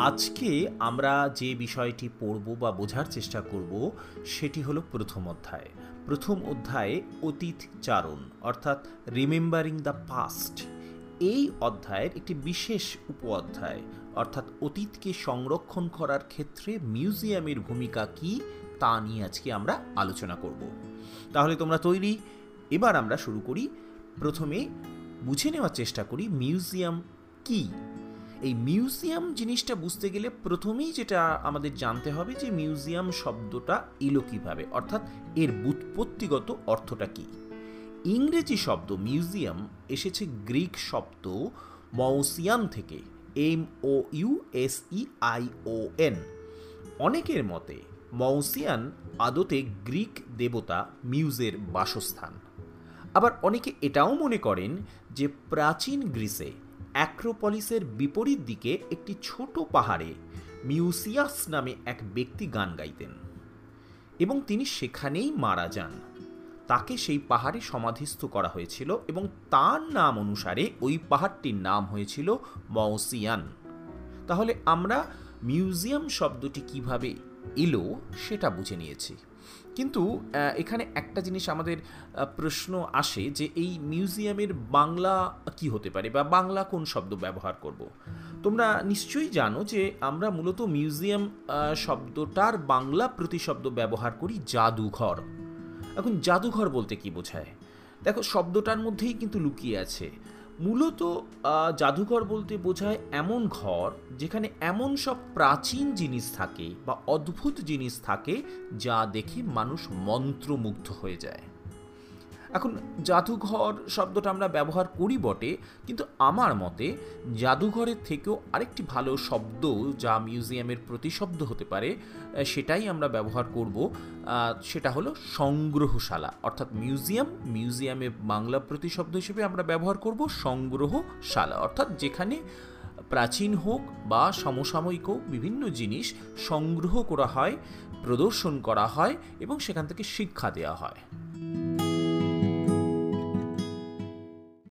আজকে আমরা যে বিষয়টি পড়ব বা বোঝার চেষ্টা করব, সেটি হলো প্রথম অধ্যায়। প্রথম অধ্যায়ে, অতীত চারণ, অর্থাৎ রিমেম্বারিং দ্য পাস্ট। এই অধ্যায়ের একটি বিশেষ উপ অধ্যায় অর্থাৎ অতীতকে সংরক্ষণ করার ক্ষেত্রে মিউজিয়ামের ভূমিকা কি, তা নিয়ে আজকে আমরা আলোচনা করব। তাহলে তোমরা তৈরি। এবার আমরা শুরু করি। প্রথমে বুঝে নেওয়ার চেষ্টা করি, মিউজিয়াম কি? এই মিউজিয়াম জিনিসটা বুঝতে গেলে প্রথমেই যেটা আমাদের জানতে হবে যে মিউজিয়াম শব্দটা এলো কীভাবে? অর্থাৎ এর বুৎপত্তিগত অর্থটা কী? ইংরেজি শব্দ মিউজিয়াম এসেছে গ্রিক শব্দ মৌসিয়ান থেকে, M O U S E I O N. অনেকের মতে মৌসিয়ান আদতে গ্রিক দেবতা মিউজের বাসস্থান। আবার অনেকে এটাও মনে করেন যে প্রাচীন গ্রিসে অ্যাক্রোপলিসের বিপরীত দিকে একটি ছোট পাহাড়ে মিউসিয়াস নামে এক ব্যক্তি গান গাইতেন এবং তিনি সেখানেই মারা যান। তাকে সেই পাহাড়ে সমাধিস্থ করা হয়েছিল এবং তার নাম অনুসারে ওই পাহাড়টির নাম হয়েছিল মৌসিয়ান তাহলে আমরা মিউজিয়াম শব্দটি কীভাবে এলো সেটা বুঝে নিয়েছি। কিন্তু এখানে একটা জিনিস আমাদের প্রশ্ন আসে যে এই মিউজিয়ামের বাংলা কি হতে পারে বা বাংলা কোন শব্দ ব্যবহার করব। তোমরা নিশ্চয়ই জানো যে আমরা মূলত মিউজিয়াম শব্দটার বাংলা প্রতিশব্দ ব্যবহার করি জাদুঘর। এখন জাদুঘর বলতে কি বোঝায়? দেখো, শব্দটার মধ্যেই কিন্তু লুকিয়ে আছে। মূলত জাদুঘর বলতে বোঝায় এমন ঘর যেখানে এমন সব প্রাচীন জিনিস থাকে বা অদ্ভুত জিনিস থাকে যা দেখে মানুষ মন্ত্রমুগ্ধ হয়ে যায়। এখন জাদুঘর শব্দটা আমরা ব্যবহার করি বটে, কিন্তু আমার মতে জাদুঘরের থেকেও আরেকটি ভালো শব্দ যা মিউজিয়ামের প্রতিশব্দ হতে পারে সেটাই আমরা ব্যবহার করব সেটা হলো সংগ্রহশালা। অর্থাৎ মিউজিয়াম, মিউজিয়ামে বাংলা প্রতিশব্দ হিসেবে আমরা ব্যবহার করব সংগ্রহশালা। অর্থাৎ যেখানে প্রাচীন হোক বা সমসাময়িক হোক, বিভিন্ন জিনিস সংগ্রহ করা হয়, প্রদর্শন করা হয় এবং সেখান থেকে শিক্ষা দেওয়া হয়।